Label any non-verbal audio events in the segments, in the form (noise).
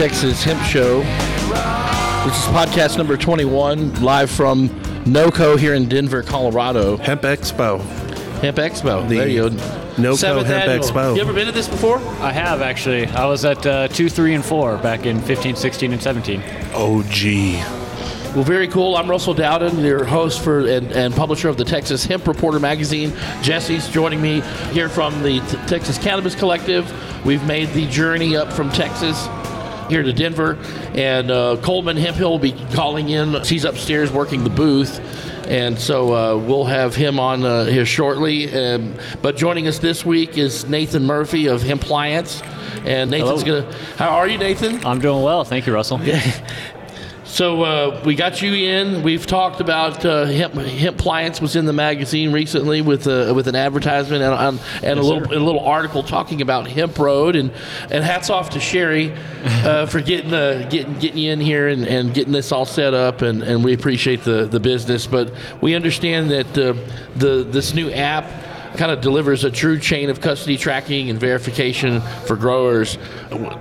Welcome to the Texas Hemp Show. This is podcast number 21, live from NOCO here in Denver, Colorado. Hemp Expo. Hemp Expo. The there you go. NOCO Seventh Hemp annual. Expo. You ever been to this before? I have actually. I was at uh, 2, 3, and 4 back in 15, 16, and 17. Oh, gee. Well, very cool. I'm Russell Dowden, your host for and, and publisher of the Texas Hemp Reporter magazine. Jesse's joining me here from the T- Texas Cannabis Collective. We've made the journey up from Texas here to Denver, and uh, Coleman Hemphill will be calling in. He's upstairs working the booth. And so uh, we'll have him on uh, here shortly. Um, but joining us this week is Nathan Murphy of Hempliance. And Nathan's going to. How are you, Nathan? I'm doing well. Thank you, Russell. (laughs) So uh, we got you in. We've talked about uh, hemp, Hempliance was in the magazine recently with uh, with an advertisement and, um, and a little sir. a little article talking about Hemp Road and and hats off to Sherry uh, (laughs) for getting uh, getting getting you in here and, and getting this all set up and, and we appreciate the, the business. But we understand that uh, the this new app kind of delivers a true chain of custody tracking and verification for growers.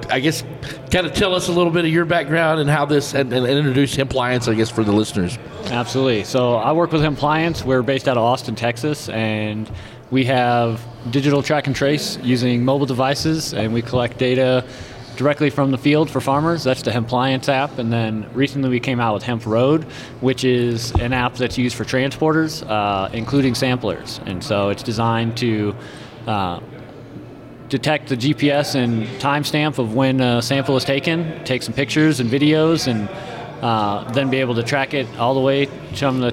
I guess kind of tell us a little bit of your background and how this and, and introduce Hempliance, I guess, for the listeners. Absolutely. So I work with Hempliance. We're based out of Austin, Texas, and we have digital track and trace using mobile devices, and we collect data directly from the field for farmers. That's the Hempliance app. And then recently we came out with Hemp Road, which is an app that's used for transporters, uh, including samplers. And so it's designed to uh, detect the GPS and timestamp of when a sample is taken, take some pictures and videos, and uh, then be able to track it all the way from the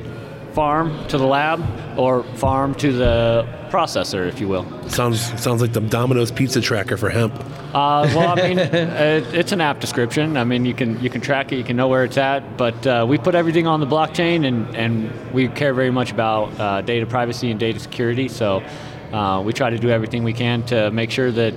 farm to the lab or farm to the processor, if you will. Sounds sounds like the Domino's pizza tracker for hemp. Uh, well, I mean, (laughs) it, it's an app description. I mean, you can you can track it, you can know where it's at, but uh, we put everything on the blockchain, and, and we care very much about uh, data privacy and data security. So uh, we try to do everything we can to make sure that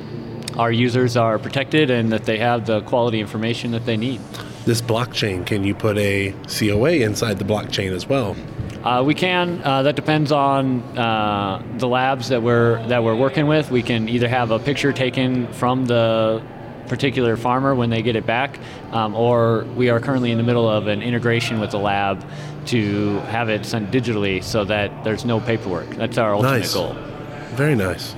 our users are protected and that they have the quality information that they need. This blockchain, can you put a COA inside the blockchain as well? Uh, we can. Uh, that depends on uh, the labs that we're that we're working with. We can either have a picture taken from the particular farmer when they get it back, um, or we are currently in the middle of an integration with the lab to have it sent digitally so that there's no paperwork. That's our ultimate Nice. goal. Very nice.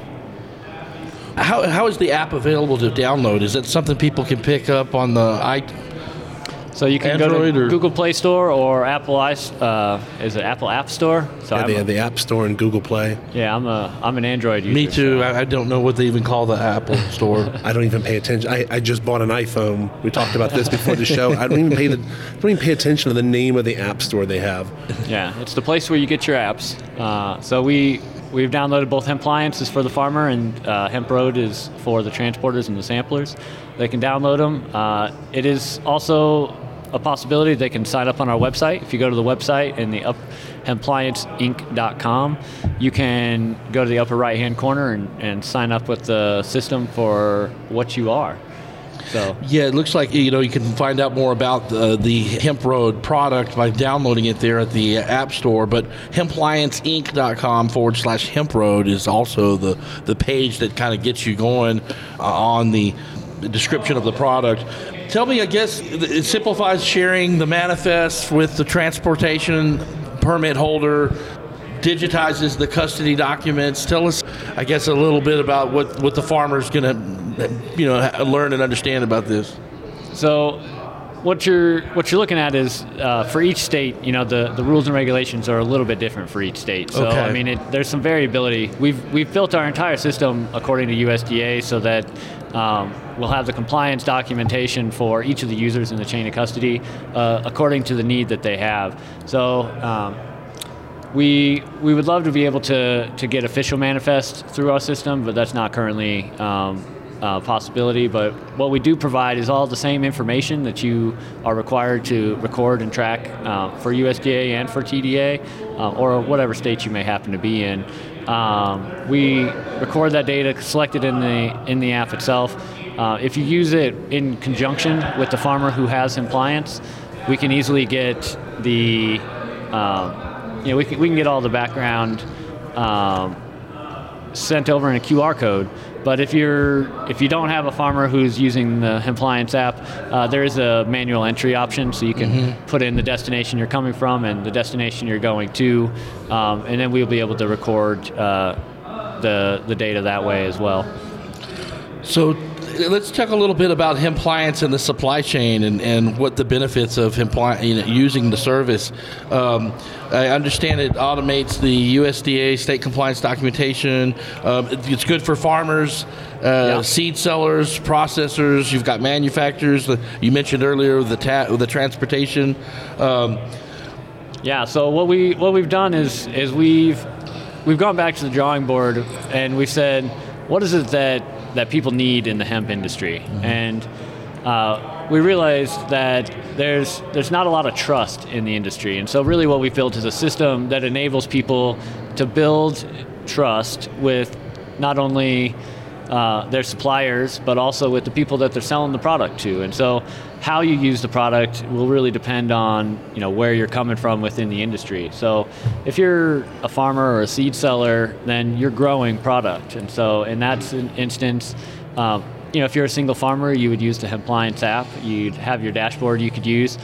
How, how is the app available to download? Is it something people can pick up on the i? So you can Android go to or- Google Play Store or Apple i uh, is it Apple App Store? So Yeah, they have the App Store and Google Play. yeah, I'm a I'm an Android user. Me too. so- I, I don't know what they even call the Apple (laughs) Store. I don't even pay attention. I, I just bought an iPhone. We talked about this before the show. I don't even pay the don't even pay attention to the name of the app store they have. (laughs) Yeah, it's the place where you get your apps. Uh, so we we've downloaded both Hempliance is for the farmer and uh, Hemp Road is for the transporters and the samplers. They can download them. Uh, it is also a possibility they can sign up on our website. If you go to the website in the up you can go to the upper right hand corner and, and sign up with the system for what you are. So Yeah, it looks like you know you can find out more about uh, the Hemp Road product by downloading it there at the App Store. But hemplianceinc.com forward slash Hemp Road is also the the page that kind of gets you going uh, on the description of the product. Tell me, I guess it simplifies sharing the manifest with the transportation permit holder digitizes the custody documents. Tell us, I guess, a little bit about what, what the farmer's going to, you know, learn and understand about this. So, what you're what you're looking at is uh, for each state, you know, the, the rules and regulations are a little bit different for each state. So, Okay. I mean, it, there's some variability. We've we've built our entire system according to USDA so that um, we'll have the compliance documentation for each of the users in the chain of custody uh, according to the need that they have. So. Um, we we would love to be able to to get official manifest through our system, but that's not currently um, a possibility. But what we do provide is all the same information that you are required to record and track uh, for USDA and for TDA, uh, or whatever state you may happen to be in. Um, we record that data, it in the in the app itself. Uh, if you use it in conjunction with the farmer who has compliance, we can easily get the um, you know, we can, we can get all the background um, sent over in a QR code but if you're if you don't have a farmer who's using the Hempliance app, uh, there is a manual entry option, so you can mm-hmm. put in the destination you're coming from and the destination you're going to, um, and then we'll be able to record uh, the the data that way as well. So let's talk a little bit about Hempliance and the supply chain and, and what the benefits of Hempli- you know, using the service. Um, I understand it automates the USDA state compliance documentation. Um, it's good for farmers, uh, yeah. seed sellers, processors. You've got manufacturers. You mentioned earlier the ta- the transportation. Um, yeah. So what we what we've done is is we've we've gone back to the drawing board and we said, what is it that that people need in the hemp industry, mm-hmm. and uh, we realized that there's there's not a lot of trust in the industry, and so really what we built is a system that enables people to build trust with not only uh, their suppliers, but also with the people that they're selling the product to. And so, how you use the product will really depend on you know where you're coming from within the industry. So, if you're a farmer or a seed seller, then you're growing product. And so, in that instance. Um, you know, if you're a single farmer, you would use the Hempliance app. You'd have your dashboard you could use.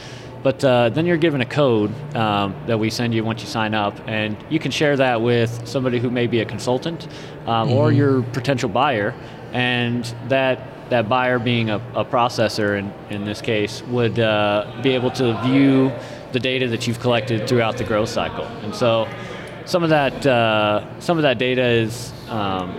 But uh, then you're given a code um, that we send you once you sign up, and you can share that with somebody who may be a consultant um, mm-hmm. or your potential buyer, and that that buyer being a, a processor in, in this case would uh, be able to view the data that you've collected throughout the growth cycle. And so some of that uh, some of that data is um,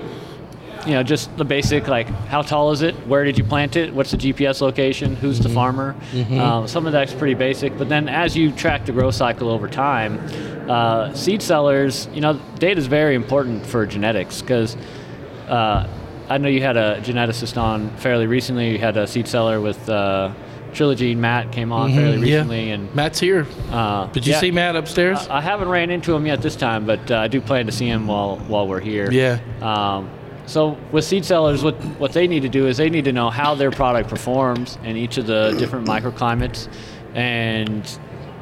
you know, just the basic like how tall is it? Where did you plant it? What's the GPS location? Who's mm-hmm. the farmer? Mm-hmm. Um, some of that's pretty basic. But then as you track the growth cycle over time, uh, seed sellers, you know, data is very important for genetics because. Uh, I know you had a geneticist on fairly recently. You had a seed seller with uh, Trilogy. Matt came on mm-hmm, fairly recently, yeah. and Matt's here. Uh, Did you yeah, see Matt upstairs? I, I, haven't ran into him yet this time, but uh, I do plan to see him while while we're here. Yeah. Um, so with seed sellers, what what they need to do is they need to know how their product performs in each of the different microclimates, and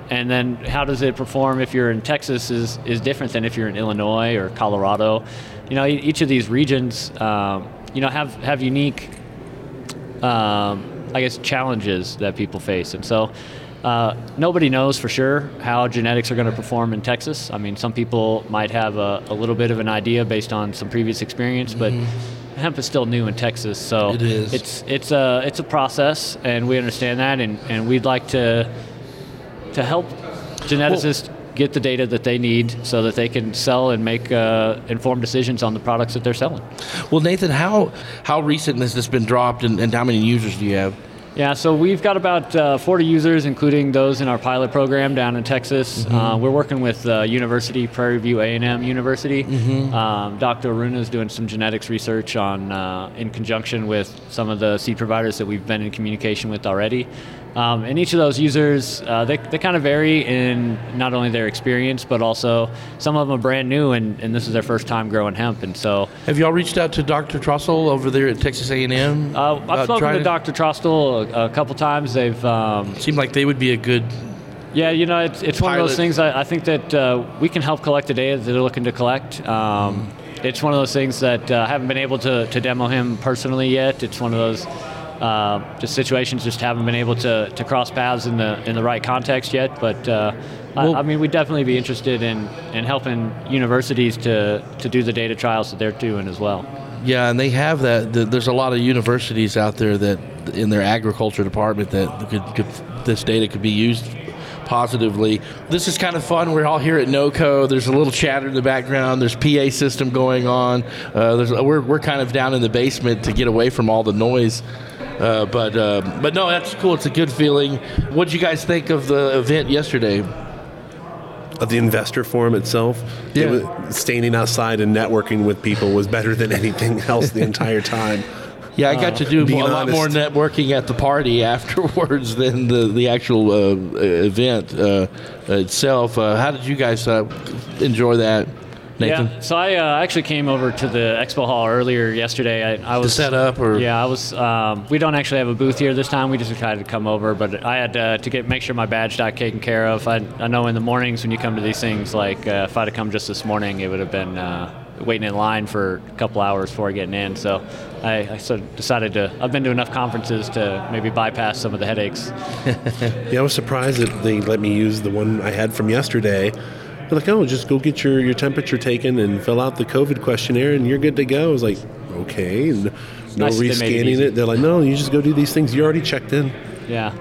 and then how does it perform if you're in Texas is is different than if you're in Illinois or Colorado. You know, each of these regions, um, you know, have have unique, um, I guess, challenges that people face, and so uh, nobody knows for sure how genetics are going to perform in Texas. I mean, some people might have a, a, little bit of an idea based on some previous experience, but mm-hmm. hemp is still new in Texas, so it is. It's it's a it's a process, and we understand that, and, and we'd like to to help geneticists. Well, get the data that they need so that they can sell and make uh, informed decisions on the products that they're selling. Well, Nathan, how how recent has this been dropped, and, and how many users do you have? Yeah, so we've got about uh, 40 users, including those in our pilot program down in Texas. Mm-hmm. Uh, we're working with uh, University Prairie View A&M University. Mm-hmm. Um, Dr. Aruna is doing some genetics research on uh, in conjunction with some of the seed providers that we've been in communication with already. Um, and each of those users, uh, they, they kind of vary in not only their experience, but also some of them are brand new, and, and this is their first time growing hemp. And so, have y'all reached out to Dr. Trostle over there at Texas A&M? Uh, I've spoken to, to Dr. Trostle a, a, couple times. They've um, seemed like they would be a good. Yeah, you know, it's, it's one of those things. I, I think that uh, we can help collect the data that they're looking to collect. Um. It's one of those things that uh, I haven't been able to, to demo him personally yet. It's one of those uh, just situations just haven't been able to, to cross paths in the in the right context yet. But uh, well, I, I, mean, we'd definitely be interested in, in helping universities to, to do the data trials that they're doing as well. Yeah, and they have that. There's a lot of universities out there that in their agriculture department that could, could this data could be used positively. This is kind of fun. We're all here at NOCO. There's a little chatter in the background. There's PA system going on. Uh, we're, we're kind of down in the basement to get away from all the noise. Uh, but uh, but no, that's cool. It's a good feeling. What did you guys think of the event yesterday? Of the investor forum itself, yeah. It was, standing outside and networking with people was better than (laughs) anything else the entire time. Yeah, I got uh, to do a lot more networking at the party (laughs) afterwards than the the actual uh, event uh, itself. Uh, how did you guys uh, enjoy that? Nathan? Yeah, so I uh, actually came over to the expo hall earlier yesterday. I, I was to set up, or yeah, I was. Um, we don't actually have a booth here this time. We just decided to come over, but I had uh, to get make sure my badge got taken care of. I, I know in the mornings when you come to these things, like uh, if I'd have come just this morning, it would have been uh, waiting in line for a couple hours before getting in. So I, I sort of decided to. I've been to enough conferences to maybe bypass some of the headaches. (laughs) yeah, I was surprised that they let me use the one I had from yesterday. They're like, oh, just go get your, your temperature taken and fill out the COVID questionnaire, and you're good to go. I was like, okay, and no nice rescanning it, it, They're like, no, you just go do these things. You already checked in. Yeah.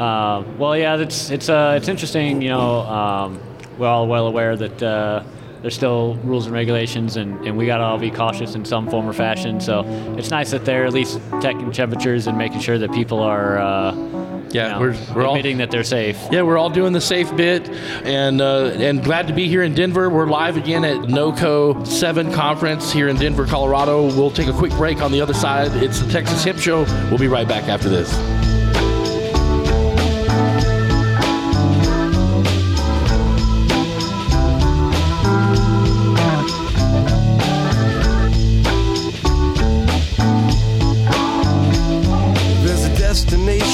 Uh, well, yeah, it's it's uh, it's interesting. You know, um, we're all well aware that uh, there's still rules and regulations, and, and we got to all be cautious in some form or fashion. So it's nice that they're at least checking temperatures and making sure that people are. Yeah, we're, we're admitting all, that they're safe. Yeah, we're all doing the safe bit, and uh, and glad to be here in Denver. We're live again at NOCO Seven Conference here in Denver, Colorado. We'll take a quick break on the other side. It's the Texas Hemp Show. We'll be right back after this.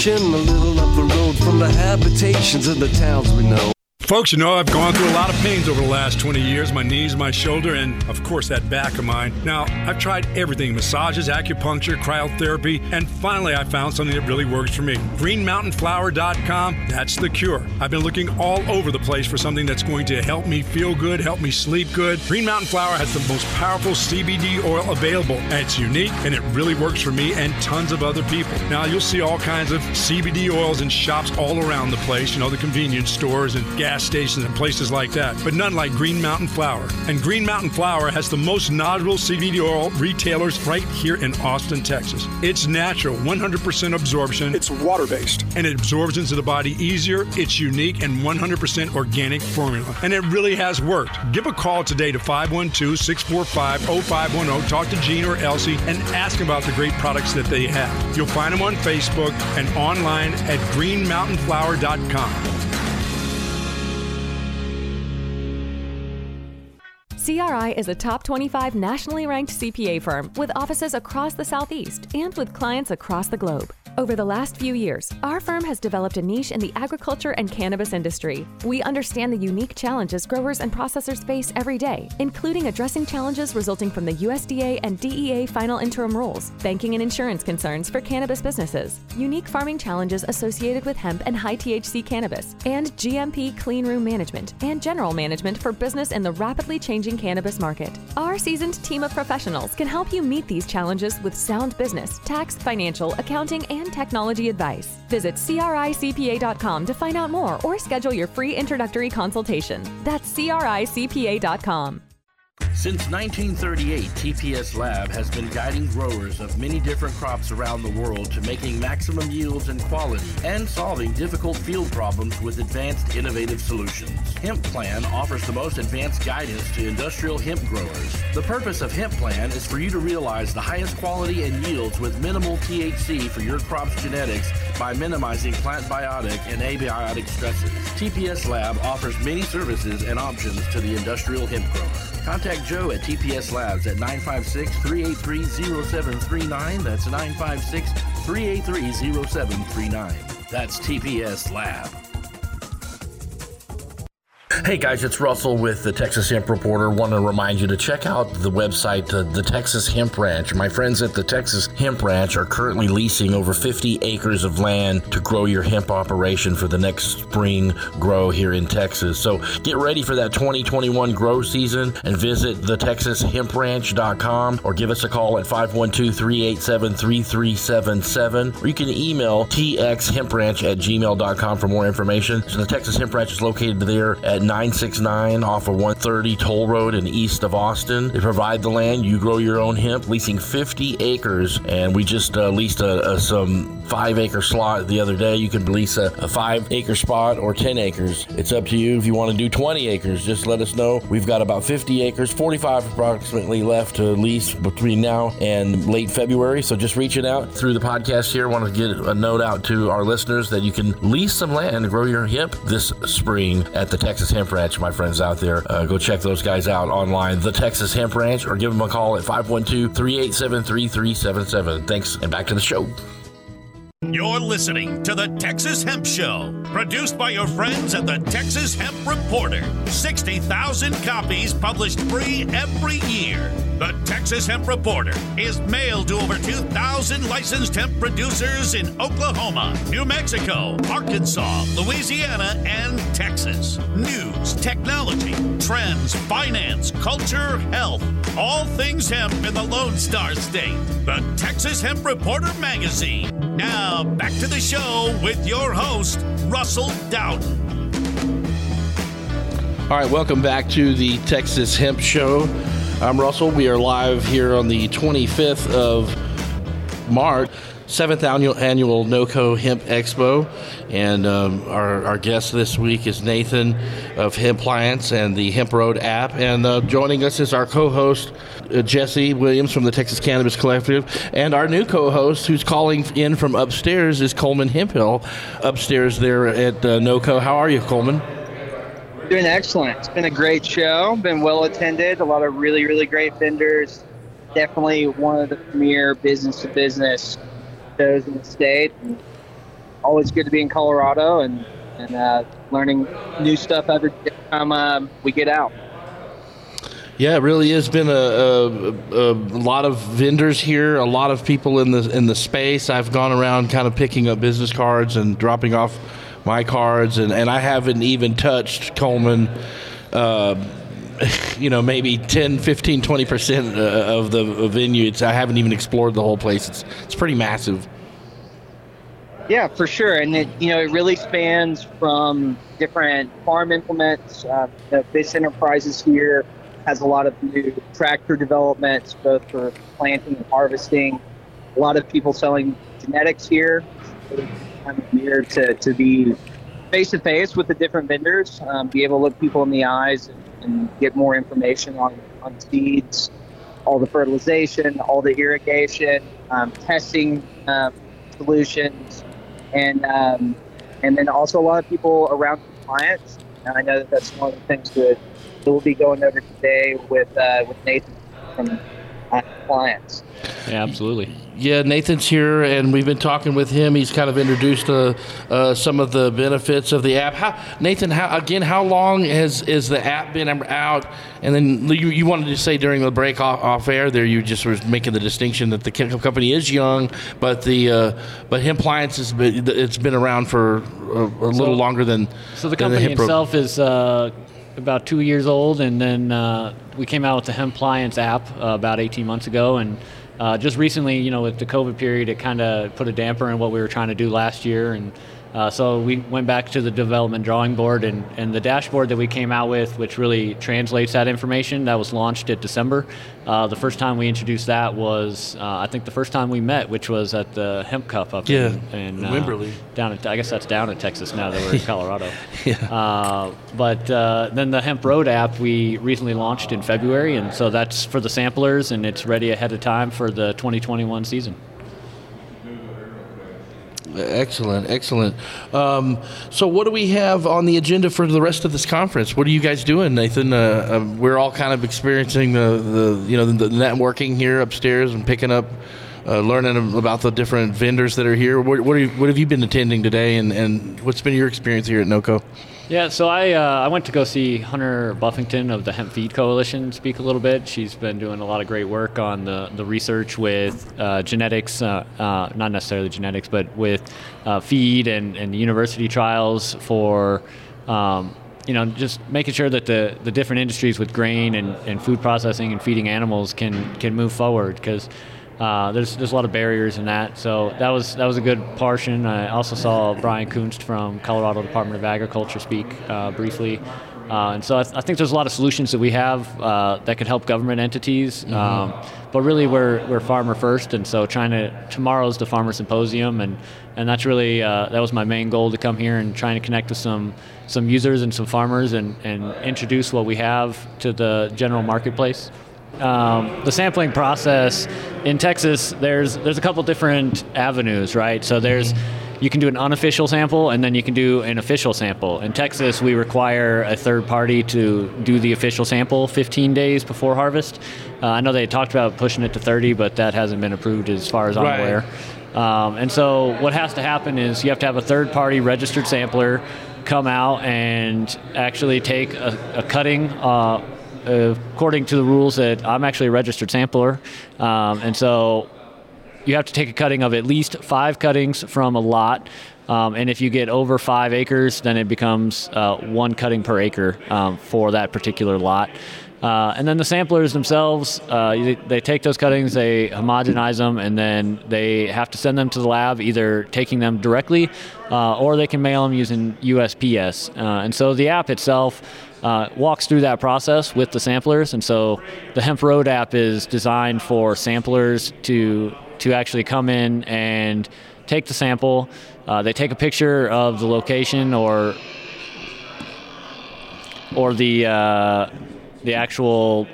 A little up the road from the habitations of the towns we know. Folks, you know, I've gone through a lot of pains over the last 20 years my knees, my shoulder, and of course that back of mine. Now, I've tried everything massages, acupuncture, cryotherapy, and finally I found something that really works for me. GreenMountainFlower.com, that's the cure. I've been looking all over the place for something that's going to help me feel good, help me sleep good. Green Mountain Flower has the most powerful CBD oil available, and it's unique and it really works for me and tons of other people. Now, you'll see all kinds of CBD oils in shops all around the place, you know, the convenience stores and gas gas stations and places like that, but none like Green Mountain Flower. And Green Mountain Flower has the most knowledgeable CBD oil retailers right here in Austin, Texas. It's natural, 100% absorption. It's water based. And it absorbs into the body easier. It's unique and 100% organic formula. And it really has worked. Give a call today to 512 645 0510. Talk to Gene or Elsie and ask about the great products that they have. You'll find them on Facebook and online at greenmountainflower.com. CRI is a top 25 nationally ranked CPA firm with offices across the Southeast and with clients across the globe. Over the last few years, our firm has developed a niche in the agriculture and cannabis industry. We understand the unique challenges growers and processors face every day, including addressing challenges resulting from the USDA and DEA final interim rules, banking and insurance concerns for cannabis businesses, unique farming challenges associated with hemp and high THC cannabis, and GMP clean room management and general management for business in the rapidly changing cannabis market. Our seasoned team of professionals can help you meet these challenges with sound business, tax, financial, accounting, and and technology advice. Visit CRICPA.com to find out more or schedule your free introductory consultation. That's CRICPA.com. Since 1938, TPS Lab has been guiding growers of many different crops around the world to making maximum yields and quality and solving difficult field problems with advanced innovative solutions. Hemp Plan offers the most advanced guidance to industrial hemp growers. The purpose of Hemp Plan is for you to realize the highest quality and yields with minimal THC for your crop's genetics by minimizing plant biotic and abiotic stresses. TPS Lab offers many services and options to the industrial hemp grower. Contact Joe at TPS Labs at 956 383 0739. That's 956 383 0739. That's TPS Lab. Hey guys, it's Russell with the Texas Hemp Reporter. Want to remind you to check out the website, uh, the Texas Hemp Ranch. My friends at the Texas Hemp Ranch are currently leasing over 50 acres of land to grow your hemp operation for the next spring grow here in Texas. So get ready for that 2021 grow season and visit thetexashempranch.com or give us a call at 512-387-3377 or you can email txhempranch at gmail.com for more information. So the Texas Hemp Ranch is located there at 969 off of 130 Toll Road and east of Austin. They provide the land. You grow your own hemp, leasing 50 acres. And we just uh, leased a, a, some five acre slot the other day. You can lease a, a five acre spot or 10 acres. It's up to you if you want to do 20 acres. Just let us know. We've got about 50 acres, 45 approximately left to lease between now and late February. So just reaching out through the podcast here. Want to get a note out to our listeners that you can lease some land and grow your hemp this spring at the Texas Hemp Ranch, my friends out there. Uh, go check those guys out online, the Texas Hemp Ranch, or give them a call at 512 387 3377. Thanks, and back to the show. You're listening to the Texas Hemp Show, produced by your friends at the Texas Hemp Reporter. 60,000 copies published free every year. The Texas Hemp Reporter is mailed to over 2,000 licensed hemp producers in Oklahoma, New Mexico, Arkansas, Louisiana, and Texas. News, technology, trends, finance, culture, health, all things hemp in the Lone Star State. The Texas Hemp Reporter magazine. Now, back to the show with your host, Russell Dowden. All right, welcome back to the Texas Hemp Show. I'm Russell. We are live here on the 25th of March, seventh annual annual NOCO Hemp Expo, and um, our, our guest this week is Nathan of Hempliance and the Hemp Road app, and uh, joining us is our co-host uh, Jesse Williams from the Texas Cannabis Collective, and our new co-host who's calling in from upstairs is Coleman Hemphill, upstairs there at uh, NOCO. How are you, Coleman? Doing excellent. It's been a great show. Been well attended. A lot of really, really great vendors. Definitely one of the premier business to business shows in the state. And always good to be in Colorado and and uh, learning new stuff every time um, we get out. Yeah, it really has been a, a, a, lot of vendors here, a lot of people in the in the space. I've gone around kind of picking up business cards and dropping off my cards, and, and I haven't even touched Coleman. Uh, (laughs) you know, maybe 10, 15, 20% of the venue. It's, I haven't even explored the whole place. It's, it's pretty massive. Yeah, for sure. And it, you know, it really spans from different farm implements. Uh, the Fish Enterprises here has a lot of new tractor developments, both for planting and harvesting. A lot of people selling genetics here I'm here to, to be face to face with the different vendors, um, be able to look people in the eyes and, and, get more information on, on seeds, all the fertilization, all the irrigation, um, testing um, solutions, and um, and then also a lot of people around compliance. And I know that that's one of the things that, we'll be going over today with uh, with Nathan from uh, Hempliance. Yeah, absolutely. Yeah, Nathan's here, and we've been talking with him. He's kind of introduced uh, uh, some of the benefits of the app. How, Nathan, how, again, how long has is the app been out? And then you, you wanted to say during the break off, off air there, you just were making the distinction that the company is young, but the uh, but Hempliance has been it's been around for a, a little longer than. So the company the itself is uh, about two years old, and then uh, we came out with the Hempliance app uh, about 18 months ago, and uh, just recently, you know, with the COVID period, it kind of put a damper in what we were trying to do last year, and uh, so we went back to the development drawing board and, and the dashboard that we came out with, which really translates that information, that was launched at December. Uh, the first time we introduced that was, uh, I think, the first time we met, which was at the Hemp Cup up yeah, in, in uh, Wimberley. Down at, I guess that's down in Texas now that we're in (laughs) Colorado. yeah. Uh, but uh, then the Hemp Road app we recently launched in February, and so that's for the samplers, and it's ready ahead of time for the 2021 season. Excellent, excellent. Um, so, what do we have on the agenda for the rest of this conference? What are you guys doing, Nathan? Uh, um, we're all kind of experiencing the, the you know the, the networking here upstairs and picking up, uh, learning about the different vendors that are here. What, what, you, what have you been attending today, and, and what's been your experience here at NOCO? Yeah, so I uh, I went to go see Hunter Buffington of the Hemp Feed Coalition speak a little bit. She's been doing a lot of great work on the, the research with uh, genetics, uh, uh not necessarily genetics, but with uh, feed and, and university trials for. Um, you know, just making sure that the, the different industries with grain and, and food processing and feeding animals can can move forward because uh, there's there's a lot of barriers in that, so that was that was a good portion. I also saw Brian Koontz from Colorado Department of Agriculture speak uh, briefly, uh, and so I, th- I, think there's a lot of solutions that we have uh, that could help government entities. Mm-hmm. Um, but really, we're we're farmer first, and so trying to tomorrow's the farmer symposium, and and that's really uh, that was my main goal to come here and trying to connect with some some users and some farmers and and introduce what we have to the general marketplace um, the sampling process in Texas, there's there's a couple different avenues, right? So there's you can do an unofficial sample and then you can do an official sample. In Texas, we require a third party to do the official sample 15 days before harvest. Uh, I know they talked about pushing it to 30, but that hasn't been approved as far as I'm right. aware. Um, and so what has to happen is you have to have a third party registered sampler come out and actually take a, a cutting. Uh, according to the rules that I'm actually a registered sampler, um, and so you have to take a cutting of at least five cuttings from a lot. Um, and if you get over five acres, then it becomes uh, one cutting per acre um, for that particular lot. Uh, and then the samplers themselves, uh, they, they, take those cuttings, they homogenize them, and then they have to send them to the lab, either taking them directly uh, or they can mail them using USPS. Uh, and so the app itself uh, walks through that process with the samplers. And so the Hemp Road app is designed for samplers to to actually come in and take the sample. Uh, they take a picture of the location or or the uh, the actual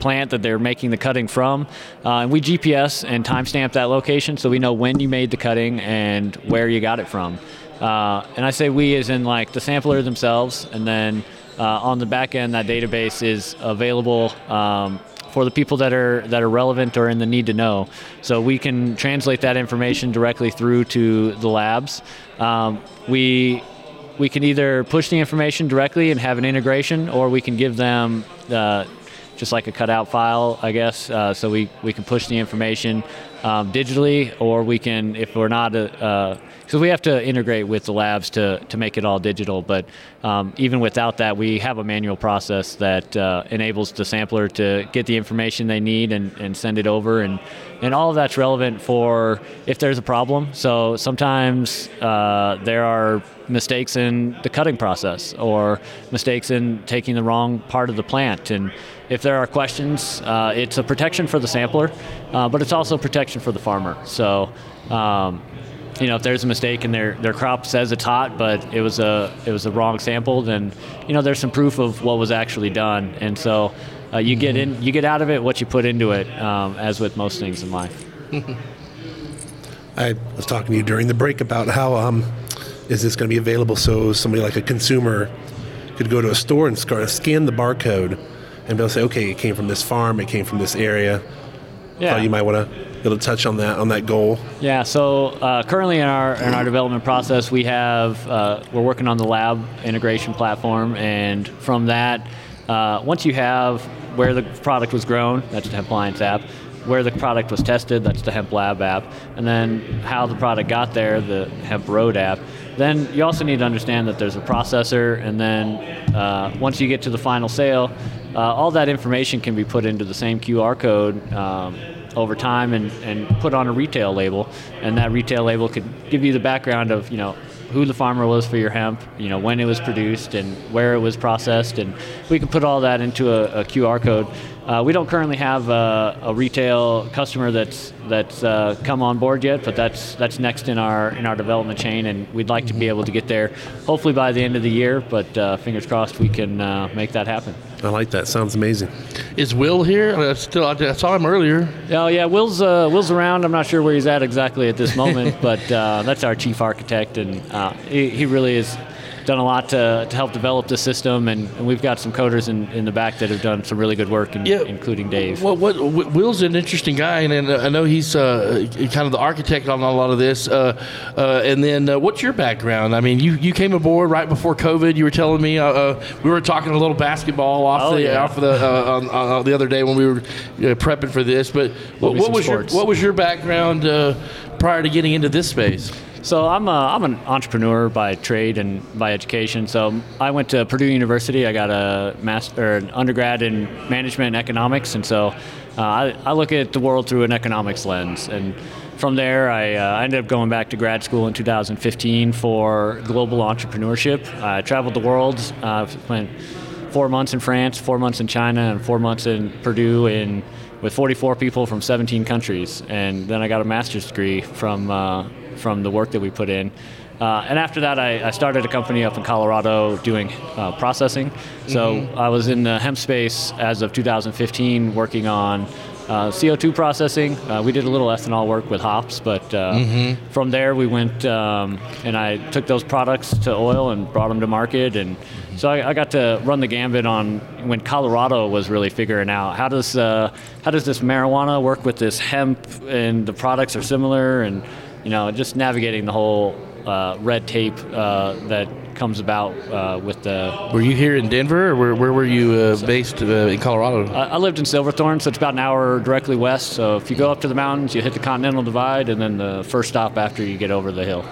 plant that they're making the cutting from. Uh, and we GPS and timestamp that location so we know when you made the cutting and where you got it from. Uh, and I say we as in like the sampler themselves, and then on the back end, that database is available um, for the people that are that are relevant or in the need to know. So we can translate that information directly through to the labs. Um, we we can either push the information directly and have an integration, or we can give them uh, just like a cutout file, I guess. Uh, so we, we can push the information um, digitally, or we can, if we're not, because uh, we have to integrate with the labs to, to make it all digital. But um, even without that, we have a manual process that uh, enables the sampler to get the information they need and, and send it over. And, and all of that's relevant for if there's a problem. So sometimes uh, there are mistakes in the cutting process or mistakes in taking the wrong part of the plant. And if there are questions, uh, it's a protection for the sampler, uh, but it's also protection for the farmer. So, um, you know, if there's a mistake and their, their crop says it's hot, but it was a it was a wrong sample, then you know there's some proof of what was actually done, and so uh, you get in you get out of it what you put into it, um, as with most things in life. (laughs) I was talking to you during the break about how um, is this going to be available so somebody like a consumer could go to a store and scan the barcode and they'll say, okay, it came from this farm, it came from this area. Yeah, Thought you might want to be able to touch on that on that goal. Yeah. So uh, currently in our in our development process, we have uh, we're working on the lab integration platform, and from that, uh, once you have where the product was grown, that's the hemp Hempliance app. Where the product was tested, that's the Hemp Lab app, and then how the product got there, the Hemp Road app. Then you also need to understand that there's a processor, and then uh, once you get to the final sale, uh, all that information can be put into the same QR code um, over time and, and put on a retail label, and that retail label could give you the background of you know who the farmer was for your hemp, you know when it was produced and where it was processed, and we can put all that into a, a QR code uh, we don't currently have a, a retail customer that's that's uh, come on board yet, but that's that's next in our in our development chain, and we'd like to be able to get there, hopefully by the end of the year. But uh, fingers crossed, we can uh, make that happen. I like that. Sounds amazing. Is Will here? Uh, still, I saw him earlier. Oh yeah, Will's uh, Will's around. I'm not sure where he's at exactly at this (laughs) moment, but that's our chief architect, and he, he really is done a lot to, to help develop the system, and, and we've got some coders in, in the back that have done some really good work, in, yeah. including Dave. Well, what, Will's an interesting guy, and, and I know he's uh, kind of the architect on a lot of this. Uh, uh, and then, uh, what's your background? I mean, you, you came aboard right before COVID. You were telling me uh, uh, we were talking a little basketball off oh, the yeah. off the on, on, the other day when we were prepping for this. But what, what was sports. your what was your background prior to getting into this space? So I'm a, I'm an entrepreneur by trade and by education. So I went to Purdue University. I got a master, an undergrad in management and economics, and so uh, I, I, look at the world through an economics lens. And from there, I, uh, I ended up going back to grad school in 2015 for global entrepreneurship. I traveled the world. Uh, spent four months in France, four months in China, and four months in Purdue in with 44 people from 17 countries. And then I got a master's degree from uh, from the work that we put in. Uh, and after that, I, I, started a company up in Colorado doing uh, processing. So mm-hmm. I was in the hemp space as of 2015, working on uh, CO2 processing. Uh, we did a little ethanol work with hops, but uh, Mm-hmm. from there we went um, and I took those products to oil and brought them to market. And so I, I got to run the gambit on when Colorado was really figuring out how does uh, how does this marijuana work with this hemp, and the products are similar, and you know just navigating the whole uh, red tape uh, that comes about uh, with the Were you here in Denver, or where, where were you uh, based uh, in Colorado? I I lived in Silverthorne, so it's about an hour directly west. So if you go up to the mountains, you hit the Continental Divide, and then the first stop after you get over the hill.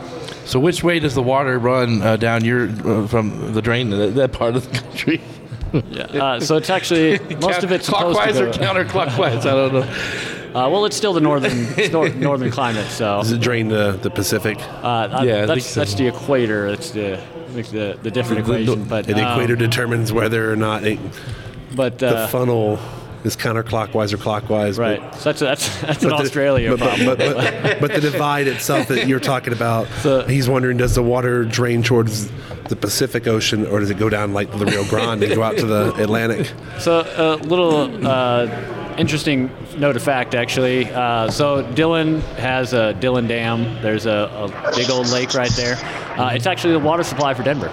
So which way does the water run uh, down your uh, from the drain to that, that part of the country? Uh, so it's actually (laughs) most of it's clockwise or counterclockwise. I don't know. Uh, well, it's still the northern (laughs) nor- northern climate, so Does it drain the, the Pacific? uh, Yeah, I that's so. that's the equator. That's the the, the different The- the- equation. But the um, equator determines whether or not it, but the uh, funnel is counterclockwise or clockwise. right. But, So that's that's that's an the- Australia but, problem. But, but, but the (laughs) divide itself that you're talking about, So- he's wondering does the water drain towards the Pacific Ocean or does it go down like the Rio Grande and go out to the (laughs) Atlantic? So a little uh, interesting note of fact, actually. Uh, so Dillon has a Dillon Dam. There's a, a big old lake right there. Uh, it's actually the water supply for Denver,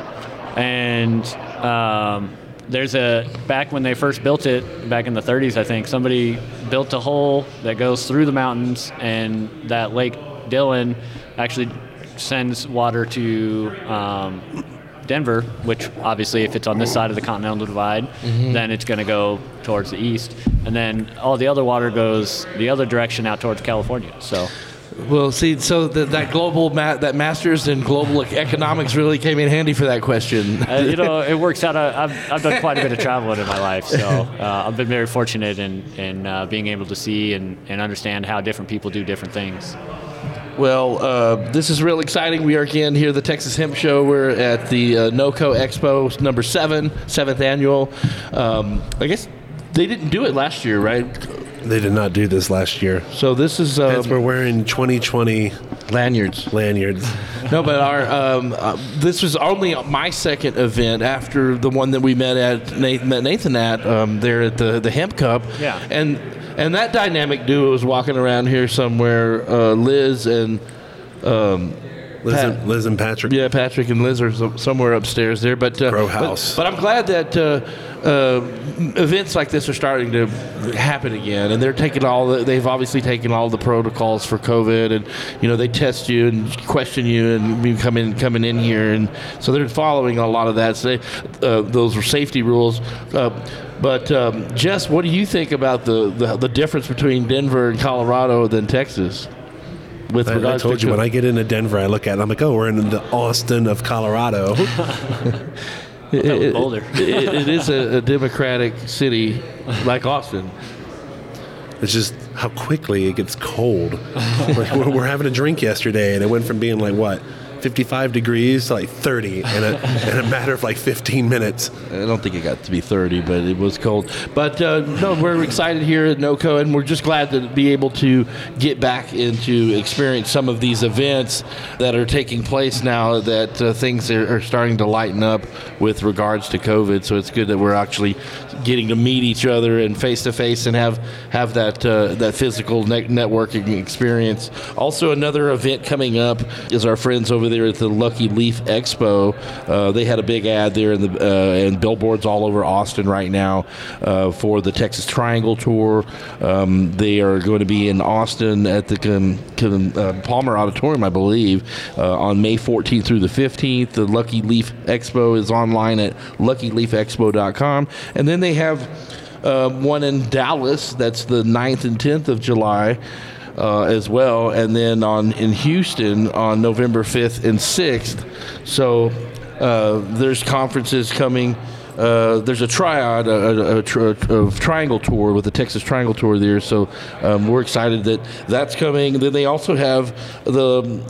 and um, there's a back when they first built it back in the 30s, I think somebody built a hole that goes through the mountains, and that Lake Dillon actually sends water to um, Denver, which obviously, if it's on this side of the Continental Divide, then it's going to go towards the east, and then all the other water goes the other direction out towards California. So, Well, see, so the, that global ma- that masters in global economics really came in handy for that question. uh, you know, it works out. I- I've, I've done quite a bit of traveling in my life, so uh, I've been very fortunate in in uh, being able to see and, and understand how different people do different things. Well, uh, this is real exciting. We are again here, at the Texas Hemp Show. We're at the uh, NOCO Expo number seven, seventh annual. Um, I guess they didn't do it last year, right? They did not do this last year. So this is As we're um, wearing 2020 lanyards. lanyards. No, but our um, uh, this was only my second event after the one that we met at Nathan, met Nathan at um, there at the the Hemp Cup. Yeah. and and that dynamic duo was walking around here somewhere. Uh, Liz and Liz, Pat- and, Liz and Patrick. yeah, Patrick and Liz are somewhere upstairs there. But uh, Grow house. But, I'm glad that. Uh, uh, events like this are starting to happen again, and they're taking all. The, they've obviously taken all the protocols for COVID, and you know they test you and question you, and you come in coming in here, and so they're following a lot of that. So they, uh, those are safety rules. But um, Jess, what do you think about the, the the difference between Denver and Colorado than Texas? With I, I told to you when I get into Denver, I look at it. I'm like, oh, we're in the Austin of Colorado. (laughs) It- was it- Boulder. it- it is a, a democratic city like Austin. It's just how quickly it gets cold. like we're, we're having a drink yesterday, and it went from being like what 55 degrees to like 30 in a, (laughs) in a matter of like 15 minutes. I don't think it got to be 30, but it was cold. But uh, no, we're excited here at NOCO, and we're just glad to be able to get back into experience some of these events that are taking place now that uh, things are, are starting to lighten up with regards to COVID. So it's good that we're actually getting to meet each other and face to face and have have that uh, that physical ne- networking experience. Also, another event coming up is our friends over there at the Lucky Leaf Expo. Uh, they had a big ad there in the uh, and billboards all over Austin right now uh, for the Texas Triangle Tour. Um, they are going to be in Austin at the Com- Com- uh, Palmer Auditorium, I believe, uh, on May 14th through the 15th. The Lucky Leaf Expo is online at luckyleafexpo.com, and then they have uh, one in Dallas. That's the 9th and 10th of July. Uh, as well, and then on in Houston on November 5th and 6th. So uh, there's conferences coming. Uh, there's a triad, a, a, a, tri- triangle tour with the Texas Triangle Tour there. So um, we're excited that that's coming. Then they also have the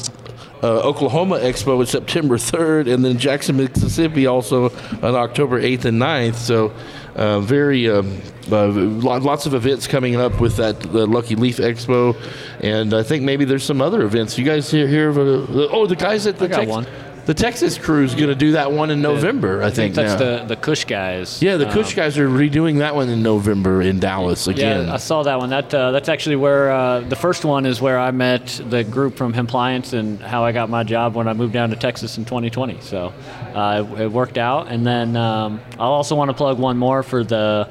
uh, Oklahoma Expo is September 3rd, and then Jackson, Mississippi also on October 8th and 9th. So, uh, very um, uh, lots of events coming up with that the Lucky Leaf Expo, and I think maybe there's some other events. You guys hear, hear of? Uh, oh, the guys at the I got one. The Texas crew is going to do that one in November, I, I think that's now. the the Kush guys. yeah, the Um, Kush guys are redoing that one in November in Dallas again. Yeah, I saw that one. That uh, that's actually where uh, the first one is where I met the group from Hempliance and how I got my job when I moved down to Texas in 2020. So uh, it, it worked out. And then um, I also want to plug one more for the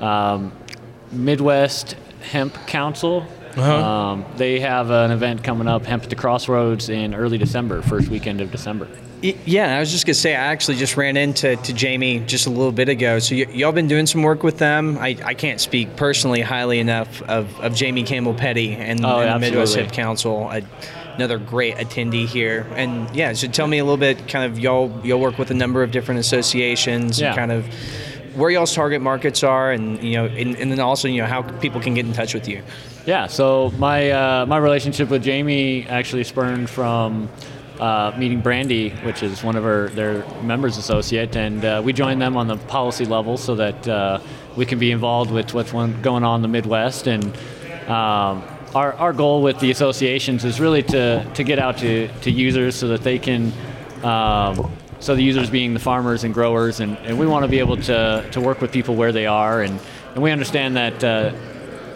um, Midwest Hemp Council. Um, they have an event coming up, Hemp at the Crossroads, in early December, first weekend of December. Yeah, I was just gonna say I actually just ran into to Jamie just a little bit ago. So y- y'all been doing some work with them. I, I can't speak personally highly enough of, of Jamie Campbell Petty and, Oh, and the Midwest absolutely. Hemp Council. I, another great attendee here. And yeah, so tell me a little bit. Kind of y'all y'all work with a number of different associations Yeah. and kind of where y'all's target markets are, and you know, and, and then also you know how people can get in touch with you. Yeah, so my uh, my relationship with Jamie actually spurned from uh, meeting Brandy, which is one of her their members associate, and uh, we joined them on the policy level so that uh, we can be involved with what's going on in the Midwest. And um, our our goal with the associations is really to to get out to to users so that they can. Um, so the users being the farmers and growers, and, and we want to be able to, to work with people where they are, and, and we understand that uh,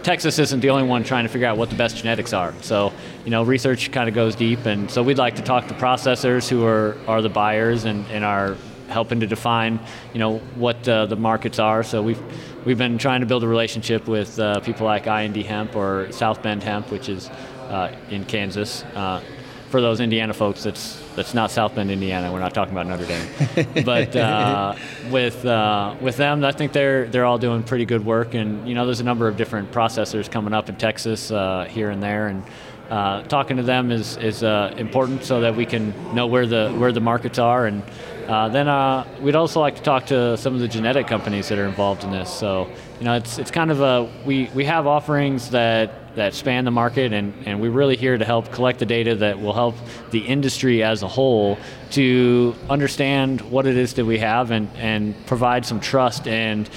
Texas isn't the only one trying to figure out what the best genetics are. So, you know, research kind of goes deep, and so we'd like to talk to processors who are, are the buyers and, and are helping to define, you know, what uh, the markets are. So we've we've been trying to build a relationship with uh, people like IND Hemp or South Bend Hemp, which is uh, in Kansas. Uh, for those Indiana folks, that's that's not South Bend, Indiana. We're not talking about Notre Dame, (laughs) but uh, with uh, with them, I think they're they're all doing pretty good work. And you know, there's a number of different processors coming up in Texas uh, here and there, and uh, talking to them is is uh, important so that we can know where the where the markets are. And uh, then uh, we'd also like to talk to some of the genetic companies that are involved in this. So you know, it's it's kind of a we we have offerings that that span the market, and, and we're really here to help collect the data that will help the industry as a whole to understand what it is that we have and, and provide some trust. And,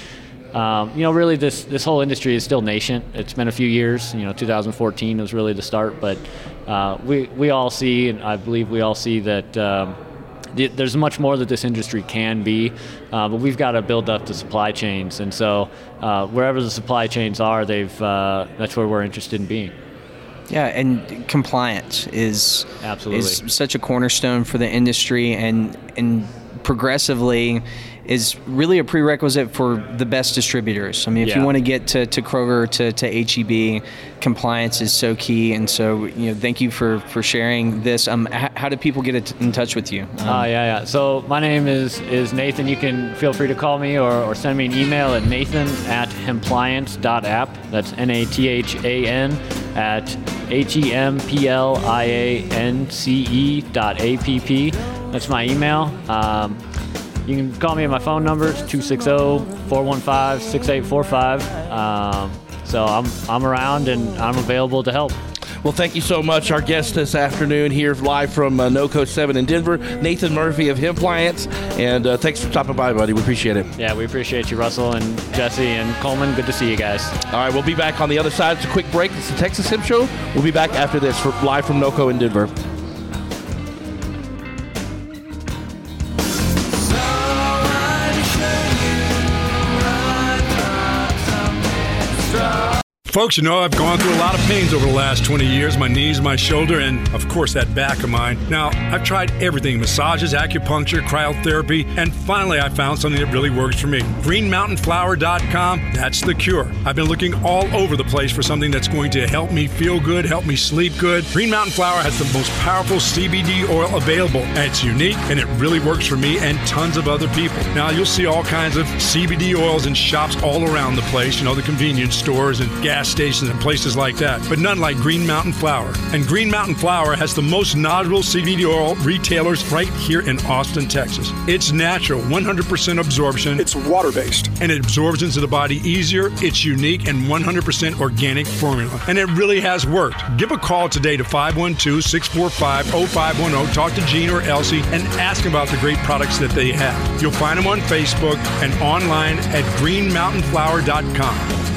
um, you know, really this, this whole industry is still nascent. It's been a few years, you know, 2014 was really the start, but uh, we, we all see, and I believe we all see that um, there's much more that this industry can be, uh, but we've got to build up the supply chains. And so, uh, wherever the supply chains are, they've uh, that's where we're interested in being. Yeah, and compliance is Absolutely. is such a cornerstone for the industry, and and progressively is really a prerequisite for the best distributors. I mean, if you want to get to, to Kroger to, to HEB, compliance is so key. And so, you know, thank you for for sharing this. Um, h- how do people get in touch with you? Um, Ah, yeah, yeah. So my name is is Nathan. You can feel free to call me or, or send me an email at nathan at hempliance.app. That's N A T H A N at H E M P L I A N C E dot A P P. That's my email. Um, you can call me at my phone number. It's 260-415-6845. Um, so I'm, I'm around and I'm available to help. Well, thank you so much. Our guest this afternoon here live from uh, NoCo 7 in Denver, Nathan Murphy of Hempliance. And uh, thanks for stopping by, buddy. We appreciate it. Yeah, we appreciate you, Russell and Jesse and Coleman. Good to see you guys. All right, we'll be back on the other side. It's a quick break. It's the Texas Hemp Show. We'll be back after this for live from NoCo in Denver. Folks, you know, I've gone through a lot of pains over the last 20 years my knees, my shoulder, and of course that back of mine. Now, I've tried everything massages, acupuncture, cryotherapy, and finally I found something that really works for me. GreenMountainFlower.com, that's the cure. I've been looking all over the place for something that's going to help me feel good, help me sleep good. Green Mountain Flower has the most powerful CBD oil available, it's unique and it really works for me and tons of other people. Now, you'll see all kinds of CBD oils in shops all around the place, you know, the convenience stores and gas stations and places like that, but none like Green Mountain Flower. And Green Mountain Flower has the most knowledgeable CBD oil retailers right here in Austin, Texas. It's natural, 100% absorption. It's water based. And it absorbs into the body easier. It's unique and 100% organic formula. And it really has worked. Give a call today to 512 645 0510. Talk to Gene or Elsie and ask about the great products that they have. You'll find them on Facebook and online at greenmountainflower.com.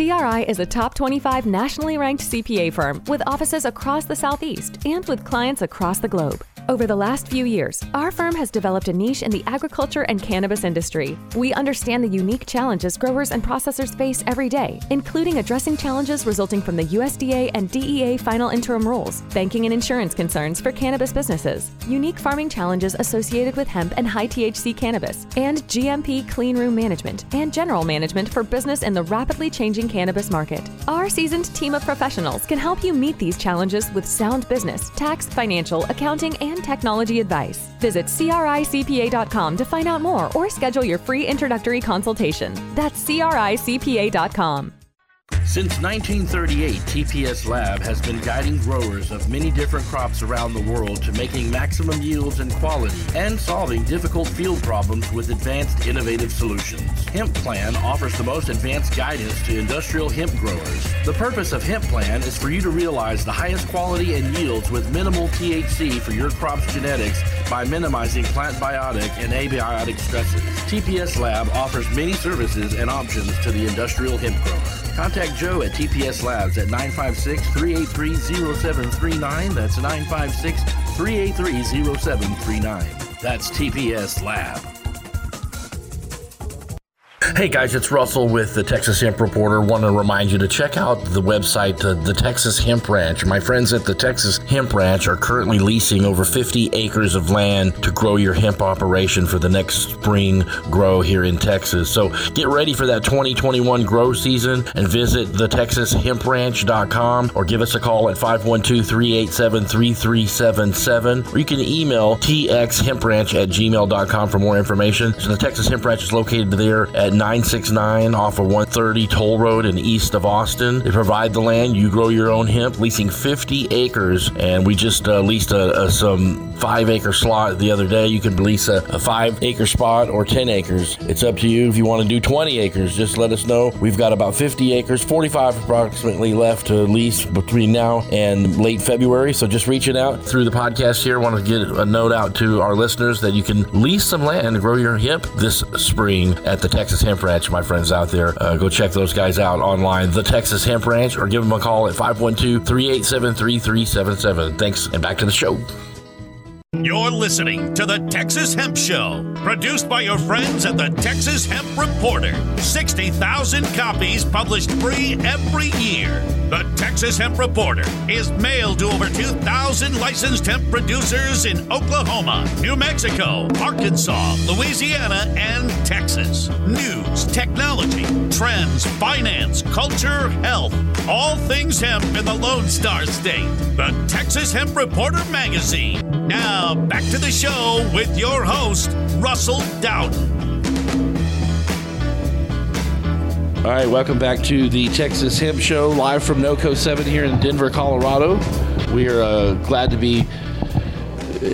CRI is a top 25 nationally ranked CPA firm with offices across the Southeast and with clients across the globe. Over the last few years, our firm has developed a niche in the agriculture and cannabis industry. We understand the unique challenges growers and processors face every day, including addressing challenges resulting from the USDA and DEA final interim rules, banking and insurance concerns for cannabis businesses, unique farming challenges associated with hemp and high THC cannabis, and GMP clean room management and general management for business in the rapidly changing cannabis market. Our seasoned team of professionals can help you meet these challenges with sound business, tax, financial, accounting, and technology advice. Visit CRICPA.com to find out more or schedule your free introductory consultation. That's CRICPA.com. Since 1938, TPS Lab has been guiding growers of many different crops around the world to making maximum yields and quality and solving difficult field problems with advanced innovative solutions. Hemp Plan offers the most advanced guidance to industrial hemp growers. The purpose of Hemp Plan is for you to realize the highest quality and yields with minimal THC for your crop's genetics by minimizing plant biotic and abiotic stresses. TPS Lab offers many services and options to the industrial hemp grower. Contact Joe at TPS Labs at 956 383 0739. That's 956 383 0739. That's TPS Lab. Hey guys, it's Russell with the Texas Hemp Reporter. Want to remind you to check out the website, uh, the Texas Hemp Ranch. My friends at the Texas Hemp Ranch are currently leasing over 50 acres of land to grow your hemp operation for the next spring grow here in Texas. So get ready for that 2021 grow season and visit thetexashempranch.com or give us a call at 512-387-3377 or you can email txhempranch at gmail.com for more information. So the Texas Hemp Ranch is located there at 969 off of 130 Toll Road and east of Austin. They provide the land. You grow your own hemp, leasing 50 acres. And we just uh, leased a, a, some five acre slot the other day. You can lease a, a five acre spot or 10 acres. It's up to you if you want to do 20 acres. Just let us know. We've got about 50 acres, 45 approximately left to lease between now and late February. So just reaching out through the podcast here. Want to get a note out to our listeners that you can lease some land and grow your hemp this spring at the Texas Hemp Ranch, my friends out there. Uh, go check those guys out online, the Texas Hemp Ranch, or give them a call at 512 387 3377. Thanks, and back to the show. You're listening to the Texas Hemp Show, produced by your friends at the Texas Hemp Reporter. 60,000 copies published free every year. The Texas Hemp Reporter is mailed to over 2,000 licensed hemp producers in Oklahoma, New Mexico, Arkansas, Louisiana, and Texas. News, technology, trends, finance, culture, health, all things hemp in the Lone Star State. The Texas Hemp Reporter Magazine. Now, back to the show with your host, Russell Dowden. All right, welcome back to the Texas Hemp Show, live from NOCO 7 here in Denver, Colorado. We are uh, glad to be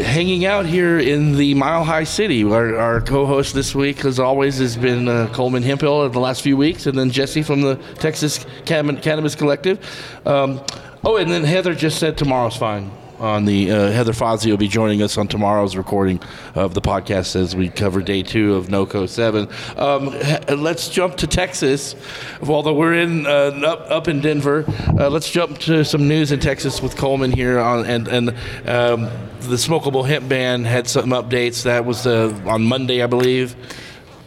hanging out here in the Mile High City. Our, our co-host this week, as always, has been uh, Coleman Hemphill the last few weeks, and then Jesse from the Texas Cannabis Collective. Um, oh, and then Heather just said tomorrow's fine on the uh, Heather Fazio will be joining us on tomorrow's recording of the podcast as we cover day two of NOCO seven. Um, let's jump to Texas. Although we're in uh, up up in Denver, uh, let's jump to some news in Texas with Coleman here on and and. Um, the smokable hemp ban had some updates. That was uh, on Monday, I believe.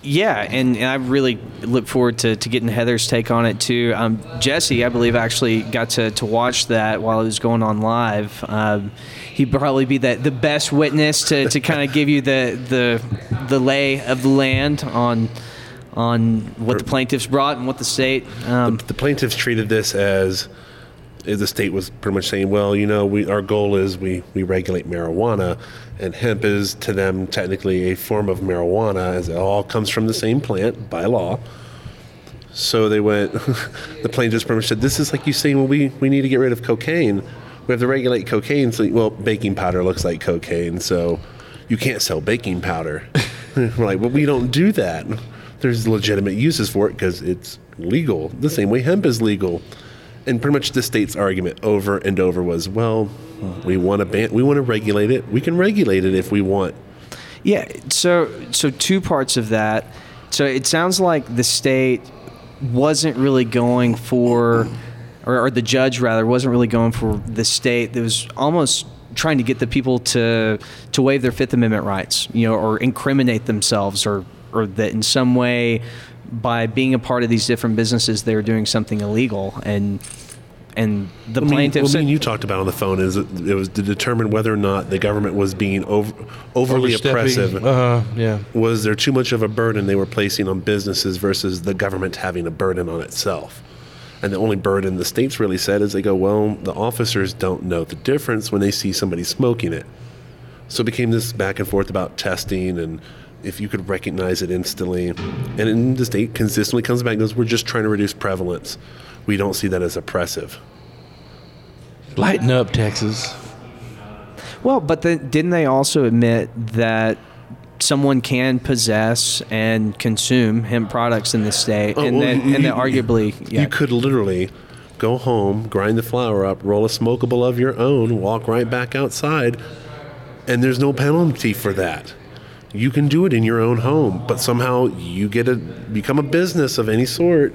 Yeah, and, and I really look forward to, to getting Heather's take on it too. Um, Jesse, I believe, actually got to, to watch that while it was going on live. Um, he'd probably be the, the best witness to, to kind of give you the, the the lay of the land on on what the plaintiffs brought and what the state. Um, the, the plaintiffs treated this as Eh, the state was pretty much saying, well, you know, we our goal is we we regulate marijuana, and hemp is to them technically a form of marijuana, as it all comes from the same plant by law. So they went. (laughs) the plaintiffs pretty much said, "This is like you saying, well, we we need to get rid of cocaine. We have to regulate cocaine. So, well, baking powder looks like cocaine, so you can't sell baking powder." (laughs) We're like, well, we don't do that. There's legitimate uses for it because it's legal. The same way hemp is legal and pretty much the state's argument over and over was, well, we want to ban, we want to regulate it. We can regulate it if we want. Yeah. So, so two parts of that. So it sounds like the state wasn't really going for, or, or the judge rather, wasn't really going for the state that was almost trying to get the people to to waive their Fifth Amendment rights, you know, or incriminate themselves, or or that in some way by being a part of these different businesses they're doing something illegal and and the I mean, plaintiffs What me and you talked about on the phone is it, it was to determine whether or not the government was being over, overly oppressive. Uh-huh, yeah. Was there too much of a burden they were placing on businesses versus the government having a burden on itself? And the only burden the states really said is they go, well, the officers don't know the difference when they see somebody smoking it. So it became this back and forth about testing and if you could recognize it instantly. And then the state consistently comes back and goes, we're just trying to reduce prevalence. We don't see that as oppressive. Lighten up, Texas. Well, but then didn't they also admit that someone can possess and consume hemp products in the state, Oh, and well, then you- and then you- arguably, yeah, You could literally go home, grind the flour up, roll a smokable of your own, walk right back outside, and there's no penalty for that. You can do it in your own home, but somehow you get a become a business of any sort,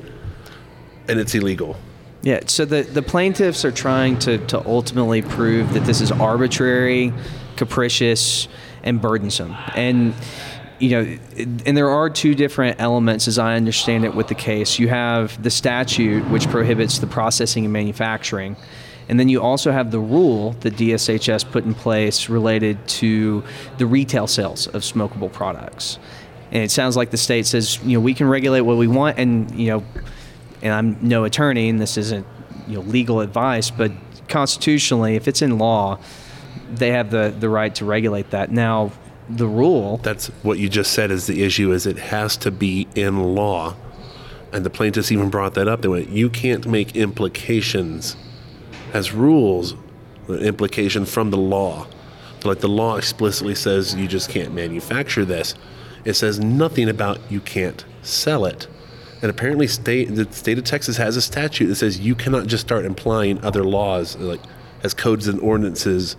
and it's illegal. yeah. So the the plaintiffs are trying to to ultimately prove that this is arbitrary, capricious, and burdensome, and. You know, and there are two different elements, as I understand it, with the case. You have the statute, which prohibits the processing and manufacturing, And then you also have the rule that DSHS put in place related to the retail sales of smokable products. And it sounds like the state says, you know, we can regulate what we want, and you know, and I'm no attorney, and this isn't you know legal advice, but constitutionally, if it's in law, they have the the right to regulate that. Now, the rule That's what you just said is the issue is it has to be in law. And the plaintiffs even brought that up. They went, you can't make implications as rules, the implication from the law. Like the law explicitly says you just can't manufacture this. It says nothing about you can't sell it. And apparently state the state of Texas has a statute that says you cannot just start implying other laws like as codes and ordinances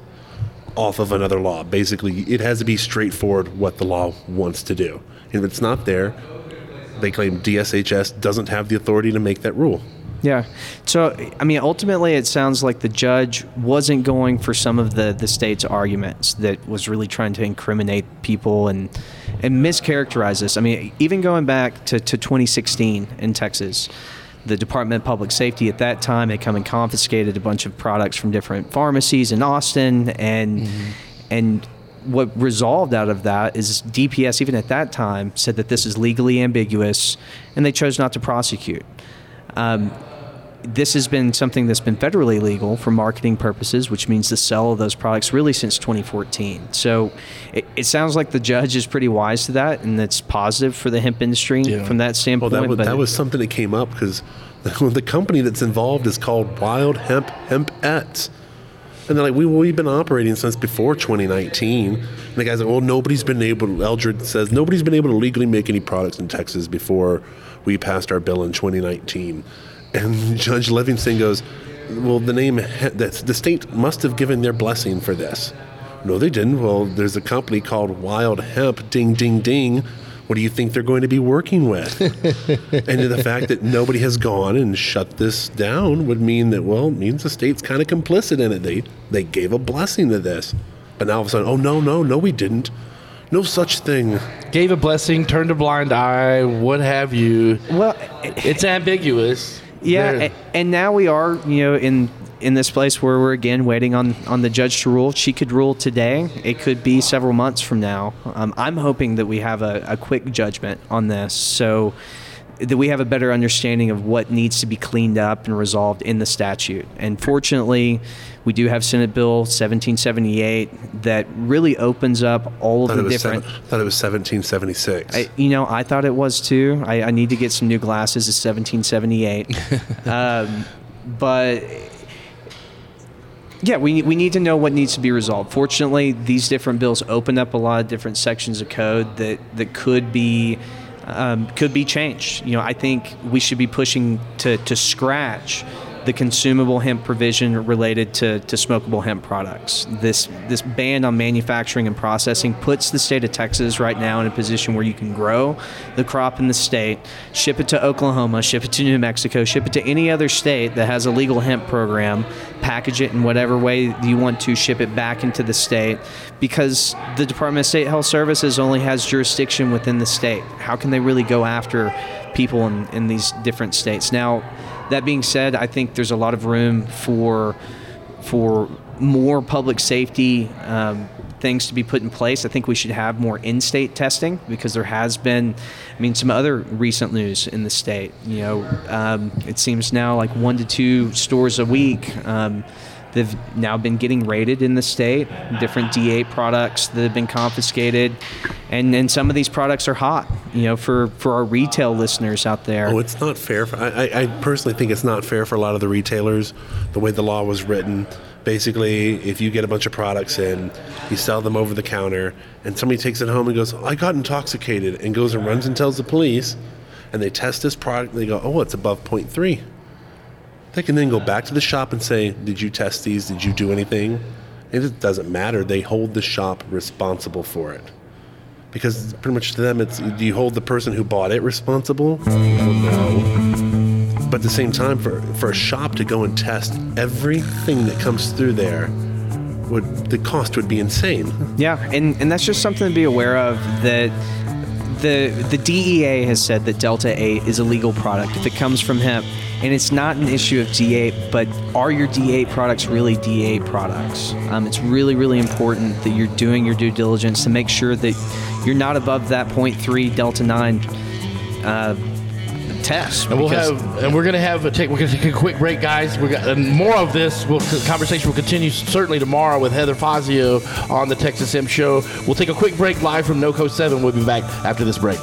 off of another law. Basically, it has to be straightforward what the law wants to do. And if it's not there, they claim DSHS doesn't have the authority to make that rule. Yeah. So, I mean, ultimately, it sounds like the judge wasn't going for some of the, the state's arguments that was really trying to incriminate people and and mischaracterize this. I mean, even going back to, to 2016 in Texas, the Department of Public Safety at that time had come and confiscated a bunch of products from different pharmacies in Austin, and and what resolved out of that is DPS, even at that time, said that this is legally ambiguous, and they chose not to prosecute. Um, this has been something that's been federally legal for marketing purposes, which means the sale of those products really since 2014. So it, it sounds like the judge is pretty wise to that, and that's positive for the hemp industry from that Well, standpoint. that was, but that was something that came up because (laughs) the company that's involved is called Wild Hemp Hemp Hempettes. And they're like, we, we've been operating since before 2019. And the guy's like, well, nobody's been able, Eldred says, nobody's been able to legally make any products in Texas before we passed our bill in 2019. And (laughs) Judge Livingston goes, well, the name, the, the state must have given their blessing for this. No, they didn't. Well, there's a company called Wild Hemp, ding, ding, ding. What do you think they're going to be working with? (laughs) and the fact that nobody has gone and shut this down would mean that, well, it means the state's kind of complicit in it. They, they gave a blessing to this. But now all of a sudden, oh, no, no, no, we didn't. No such thing. Gave a blessing, turned a blind eye, what have you. Well, it's ambiguous. Yeah, There- a- and now we are, you know, in in this place where we're again waiting on on the judge to rule. She could rule today. It could be several months from now. Um, I'm hoping that we have a, a quick judgment on this, so that we have a better understanding of what needs to be cleaned up and resolved in the statute. And fortunately, we do have Senate Bill 1778 that really opens up all of the different. seven, thought it was 1776. I, you know, I thought it was too. I, I need to get some new glasses. It's 1778. (laughs) um, but yeah, we, we need to know what needs to be resolved. Fortunately, these different bills open up a lot of different sections of code that, that could be um, could be changed. You know, I think we should be pushing to, to scratch the consumable hemp provision related to, to smokable hemp products. This this ban on manufacturing and processing puts the state of Texas right now in a position where you can grow the crop in the state, ship it to Oklahoma, ship it to New Mexico, ship it to any other state that has a legal hemp program, package it in whatever way you want to, ship it back into the state, because the Department of State Health Services only has jurisdiction within the state. How can they really go after people in, in these different states? Now, that being said, I think there's a lot of room for for more public safety um, things to be put in place. I think we should have more in-state testing because there has been, I mean, some other recent news in the state. You know, um, it seems now like one to two stores a week. Um, They've now been getting raided in the state, different D8 products that have been confiscated. And, and some of these products are hot, you know, for, for our retail listeners out there. Oh, it's not fair. For, I, I personally think it's not fair for a lot of the retailers, the way the law was written. Basically, if you get a bunch of products in, you sell them over the counter, and somebody takes it home and goes, I got intoxicated, and goes and runs and tells the police, and they test this product, and they go, oh, it's above 0.3 they can then go back to the shop and say, Did you test these? Did you do anything? it doesn't matter. They hold the shop responsible for it. Because pretty much to them, it's do you hold the person who bought it responsible? No. But at the same time, for, for a shop to go and test everything that comes through there, would the cost would be insane. Yeah, and, and that's just something to be aware of that the the DEA has said that Delta 8 is a legal product if it comes from hemp and it's not an issue of D8, but are your D8 products really D8 products? Um, it's really, really important that you're doing your due diligence to make sure that you're not above that 0.3 Delta 9 uh, test. And we'll have, and we're going to have a take. We're to take a quick break, guys. We got more of this. We'll, conversation will continue certainly tomorrow with Heather Fazio on the Texas Hemp Show. We'll take a quick break live from NoCo Seven. We'll be back after this break.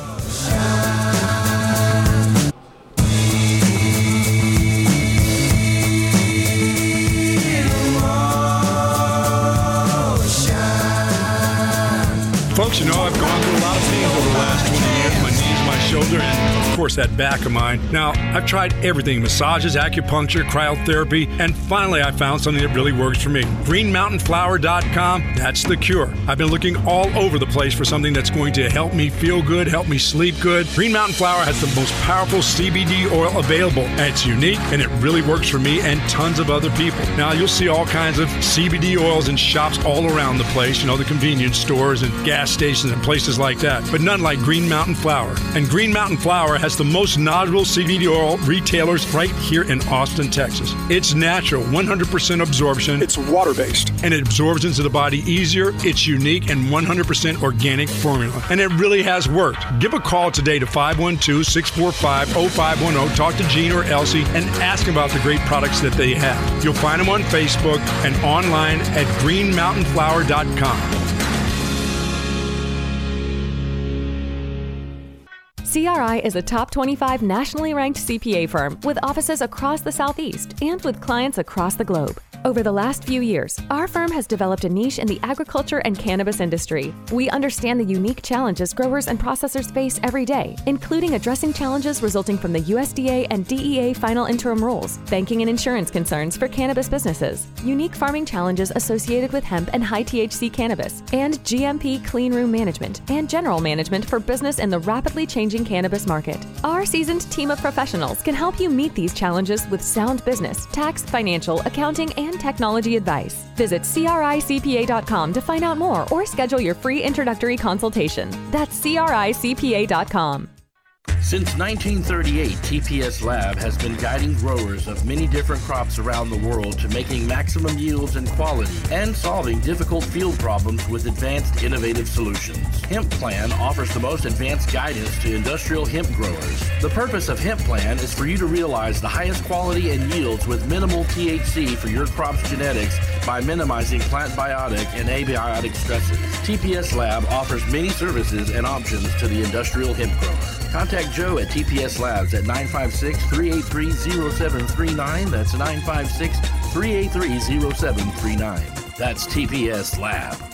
Folks, you know, I've gone through a lot of pains over the last 20 years. My knees, my shoulder, and of course that back of mine. Now, I've tried everything massages, acupuncture, cryotherapy, and finally I found something that really works for me. GreenMountainFlower.com, that's the cure. I've been looking all over the place for something that's going to help me feel good, help me sleep good. Green Mountain Flower has the most powerful CBD oil available, and it's unique and it really works for me and tons of other people. Now, you'll see all kinds of CBD oils in shops all around the place, you know, the convenience stores and gas stations and places like that, but none like Green Mountain Flower. And Green Mountain Flower has the most knowledgeable CBD oil retailers right here in Austin, Texas. It's natural, 100% absorption. It's water based. And it absorbs into the body easier. It's unique and 100% organic formula. And it really has worked. Give a call today to 512 645 0510. Talk to Gene or Elsie and ask about the great products that they have. You'll find them on Facebook and online at greenmountainflower.com. CRI is a top 25 nationally ranked CPA firm with offices across the Southeast and with clients across the globe. Over the last few years, our firm has developed a niche in the agriculture and cannabis industry. We understand the unique challenges growers and processors face every day, including addressing challenges resulting from the USDA and DEA final interim rules, banking and insurance concerns for cannabis businesses, unique farming challenges associated with hemp and high THC cannabis, and GMP clean room management and general management for business in the rapidly changing cannabis market. Our seasoned team of professionals can help you meet these challenges with sound business, tax, financial, accounting, and and technology advice. Visit CRICPA.com to find out more or schedule your free introductory consultation. That's CRICPA.com. Since 1938, TPS Lab has been guiding growers of many different crops around the world to making maximum yields and quality and solving difficult field problems with advanced innovative solutions. Hemp Plan offers the most advanced guidance to industrial hemp growers. The purpose of Hemp Plan is for you to realize the highest quality and yields with minimal THC for your crop's genetics by minimizing plant biotic and abiotic stresses. TPS Lab offers many services and options to the industrial hemp grower. Contact Joe at TPS Labs at 956 383 0739. That's 956 383 0739. That's TPS Lab.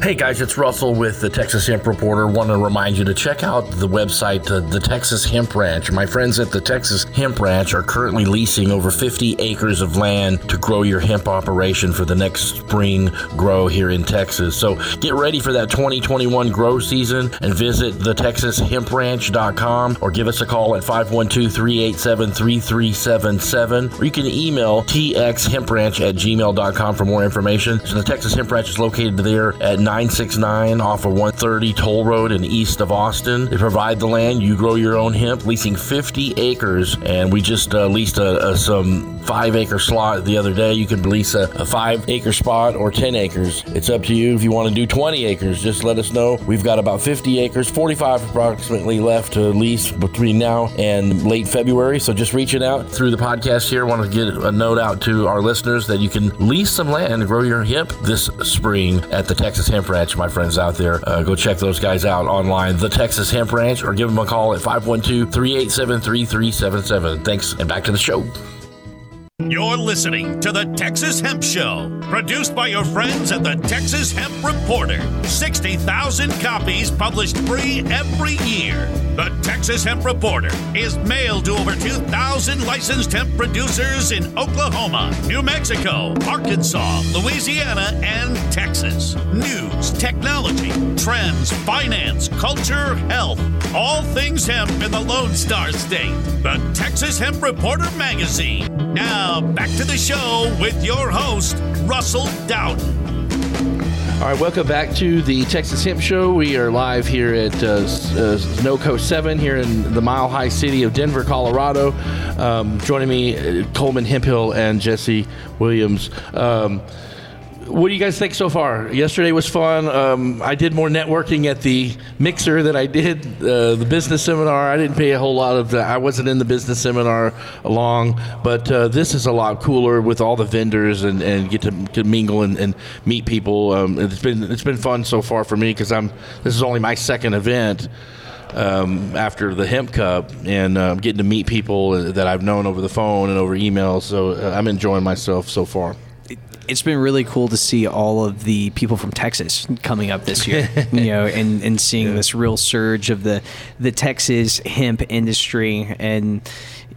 Hey guys, it's Russell with the Texas Hemp Reporter. Want to remind you to check out the website, uh, the Texas Hemp Ranch. My friends at the Texas Hemp Ranch are currently leasing over 50 acres of land to grow your hemp operation for the next spring grow here in Texas. So get ready for that 2021 grow season and visit thetexashempranch.com or give us a call at 512-387-3377 or you can email txhempranch at gmail.com for more information. So the Texas Hemp Ranch is located there at 969 off of 130 Toll Road in east of Austin. They provide the land. You grow your own hemp, leasing 50 acres. And we just uh, leased a, a, some five acre slot the other day. You can lease a, a five acre spot or 10 acres. It's up to you if you want to do 20 acres. Just let us know. We've got about 50 acres, 45 approximately left to lease between now and late February. So just reaching out through the podcast here. Want to get a note out to our listeners that you can lease some land and grow your hemp this spring at the Texas Hemp Ranch, my friends out there. Uh, go check those guys out online, the Texas Hemp Ranch, or give them a call at 512 387 3377. Thanks, and back to the show. You're listening to the Texas Hemp Show, produced by your friends at the Texas Hemp Reporter. 60,000 copies published free every year. The Texas Hemp Reporter is mailed to over 2,000 licensed hemp producers in Oklahoma, New Mexico, Arkansas, Louisiana, and Texas. News, technology, trends, finance, culture, health, all things hemp in the Lone Star State. The Texas Hemp Reporter magazine. Now, back to the show with your host, Russell Dowden. All right, welcome back to the Texas Hemp Show. We are live here at uh, uh, NOCO 7 here in the mile high city of Denver, Colorado. Um, joining me, uh, Coleman Hemphill and Jesse Williams. Um, what do you guys think so far? Yesterday was fun. Um, I did more networking at the mixer than I did uh, the business seminar. I didn't pay a whole lot of that. I wasn't in the business seminar along, but uh, this is a lot cooler with all the vendors and, and get to, to mingle and, and meet people. Um, it's been it's been fun so far for me because I'm this is only my second event. Um, after the Hemp Cup and uh, getting to meet people that I've known over the phone and over email. So uh, I'm enjoying myself so far it's been really cool to see all of the people from Texas coming up this year, (laughs) you know, and, and seeing yeah. this real surge of the the Texas hemp industry and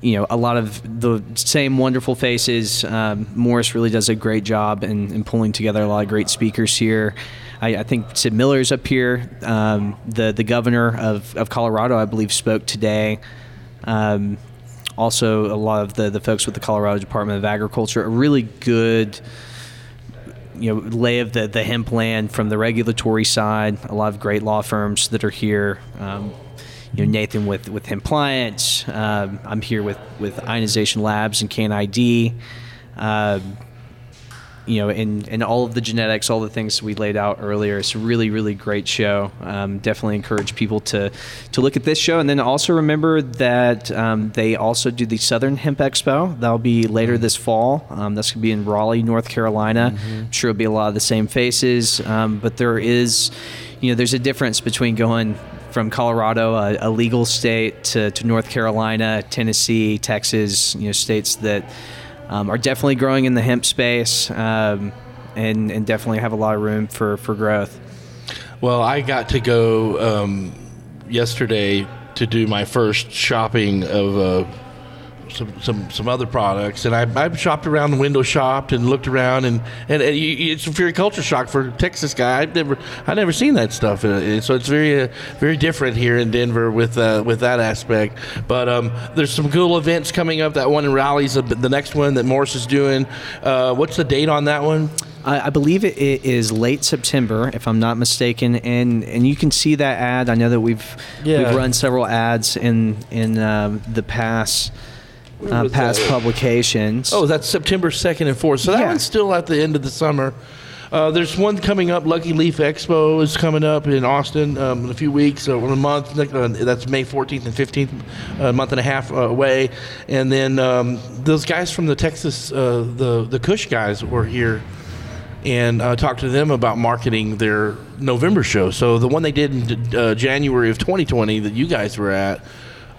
you know a lot of the same wonderful faces. Um, Morris really does a great job in, in, pulling together a lot of great speakers here. I, I think Sid Miller's up here. Um, the the governor of, of Colorado, I believe, spoke today. Um, also, a lot of the, the folks with the Colorado Department of Agriculture, a really good you know lay of the, the hemp land from the regulatory side. A lot of great law firms that are here. Um, you know Nathan with with Hempliance. Um, I'm here with with Ionization Labs and CanID. You know, in, and all of the genetics, all the things we laid out earlier. It's a really, really great show. Um, definitely encourage people to, to look at this show. And then also remember that um, they also do the Southern Hemp Expo. That'll be later mm-hmm. this fall. Um, that's going to be in Raleigh, North Carolina. Mm-hmm. I'm sure it'll be a lot of the same faces. Um, but there is, you know, there's a difference between going from Colorado, a, a legal state, to, to North Carolina, Tennessee, Texas, you know, states that um, are definitely growing in the hemp space um, and, and definitely have a lot of room for, for growth. Well, I got to go um, yesterday to do my first shopping of uh, some, some some other products, and I, I shopped around the window shopped and looked around, and, and, and it's a very culture shock for a Texas guy. I've never I never seen that stuff, uh, so it's very uh, very different here in Denver with uh, with that aspect. But um, there's some cool events coming up. That one in Raleigh's the next one that Morris is doing. Uh, what's the date on that one? I believe it is late September, if I'm not mistaken, and and you can see that ad. I know that we've yeah. we've run several ads in in um, the past uh, past that? publications. Oh, that's September 2nd and 4th. So that yeah. one's still at the end of the summer. Uh, there's one coming up. Lucky Leaf Expo is coming up in Austin um, in a few weeks, uh, in a month. Uh, that's May 14th and 15th, a month and a half uh, away. And then um, those guys from the Texas, uh, the the Kush guys, were here and uh, talked to them about marketing their November show. So the one they did in uh, January of 2020 that you guys were at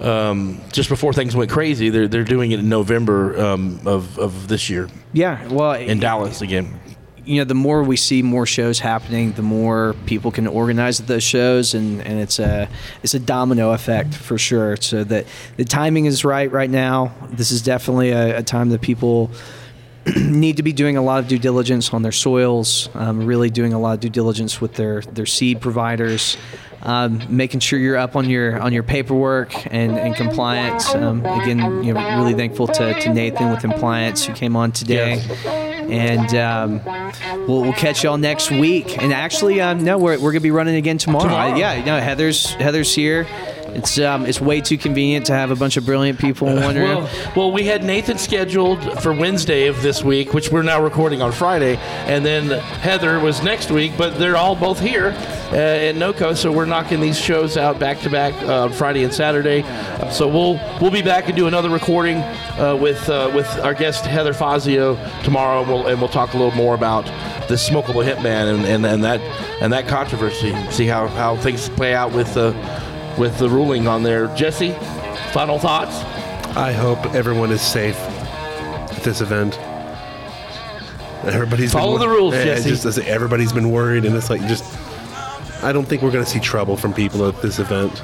um, just before things went crazy. They're they're doing it in November um, of of this year. Yeah, well, in Dallas again. you know, the more we see more shows happening, the more people can organize those shows, and, and it's a it's a domino effect for sure. So that the timing is right right now. This is definitely a, a time that people (clears throat) need to be doing a lot of due diligence on their soils, um, really doing a lot of due diligence with their, their seed providers, um, making sure you're up on your on your paperwork and, and compliance. Um, again, you know, really thankful to, to Nathan with Hempliance who came on today. And um, we'll, we'll catch y'all next week. And actually, um, no, we're, we're gonna be running again tomorrow. Tomorrow. I- yeah, no, Heather's Heather's here. It's um, it's way too convenient to have a bunch of brilliant people in one room. Well, well, we had Nathan scheduled for Wednesday of this week, which we're now recording on Friday, and then Heather was next week. But they're all both here uh, in NoCo, so we're knocking these shows out back to back uh, Friday and Saturday. So we'll we'll be back and do another recording uh, with uh, with our guest Heather Fazio tomorrow, and we'll, and we'll talk a little more about the smokable hemp ban and, and, and that and that controversy. See how, how things play out with the with the ruling on there. Jesse, final thoughts. I hope everyone is safe at this event. Everybody's Follow been, the rules, Jesse. Just everybody's been worried, and it's like just. I don't think we're going to see trouble from people at this event.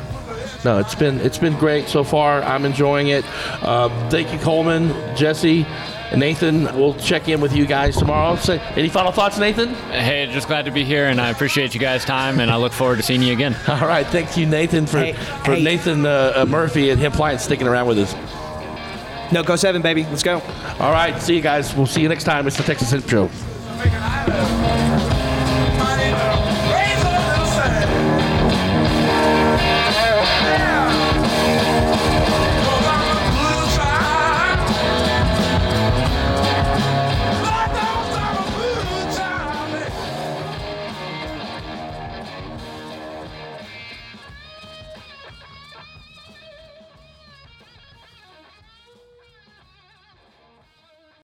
No, it's been it's been great so far. I'm enjoying it. Uh, thank you, Coleman, Jesse, Nathan. We'll check in with you guys tomorrow. Say, any final thoughts, Nathan? Hey, just glad to be here, and I appreciate you guys' time, and I look forward to seeing you again. (laughs) All right, thank you, Nathan, for Hey, for hey. Nathan uh, uh, Murphy and Hempliance sticking around with us. NoCo seven, baby. Let's go. All right, see you guys. We'll see you next time. It's the Texas Hemp Show.